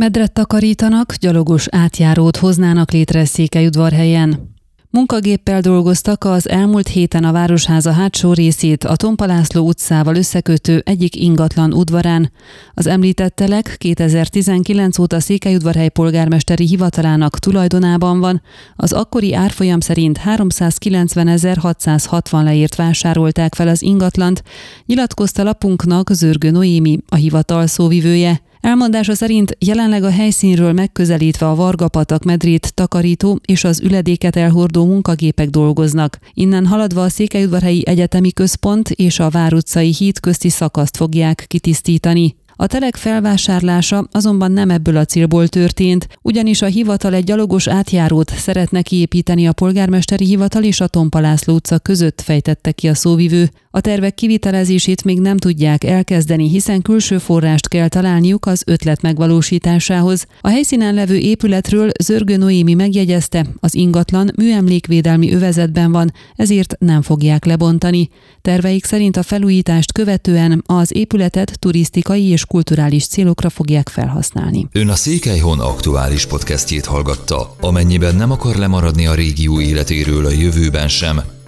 Medret takarítanak, gyalogos átjárót hoznának létre Székelyudvarhelyen. Munkagéppel dolgoztak az elmúlt héten a Városháza hátsó részét a Tompalászló utcával összekötő egyik ingatlan udvarán. Az említett telek 2019 óta Székelyudvarhely polgármesteri hivatalának tulajdonában van. Az akkori árfolyam szerint 390.660 leért vásárolták fel az ingatlant, nyilatkozta lapunknak Zörgő Noémi, a hivatal szóvivője. Elmondása szerint jelenleg a helyszínről megközelítve a Vargapatak medrét takarító és az üledéket elhordó munkagépek dolgoznak. Innen haladva a Székelyudvarhelyi Egyetemi Központ és a Vár híd közti szakaszt fogják kitisztítani. A telek felvásárlása azonban nem ebből a célból történt, ugyanis a hivatal egy gyalogos átjárót szeretne kiépíteni a polgármesteri hivatal és a Tompalászló utca között, fejtette ki a szóvivő. A tervek kivitelezését még nem tudják elkezdeni, hiszen külső forrást kell találniuk az ötlet megvalósításához. A helyszínen levő épületről Zörgő Noémi megjegyezte, az ingatlan műemlékvédelmi övezetben van, ezért nem fogják lebontani. Terveik szerint a felújítást követően az épületet turisztikai és kulturális célokra fogják felhasználni. Ön a Székelyhon aktuális podcastjét hallgatta. Amennyiben nem akar lemaradni a régió életéről a jövőben sem,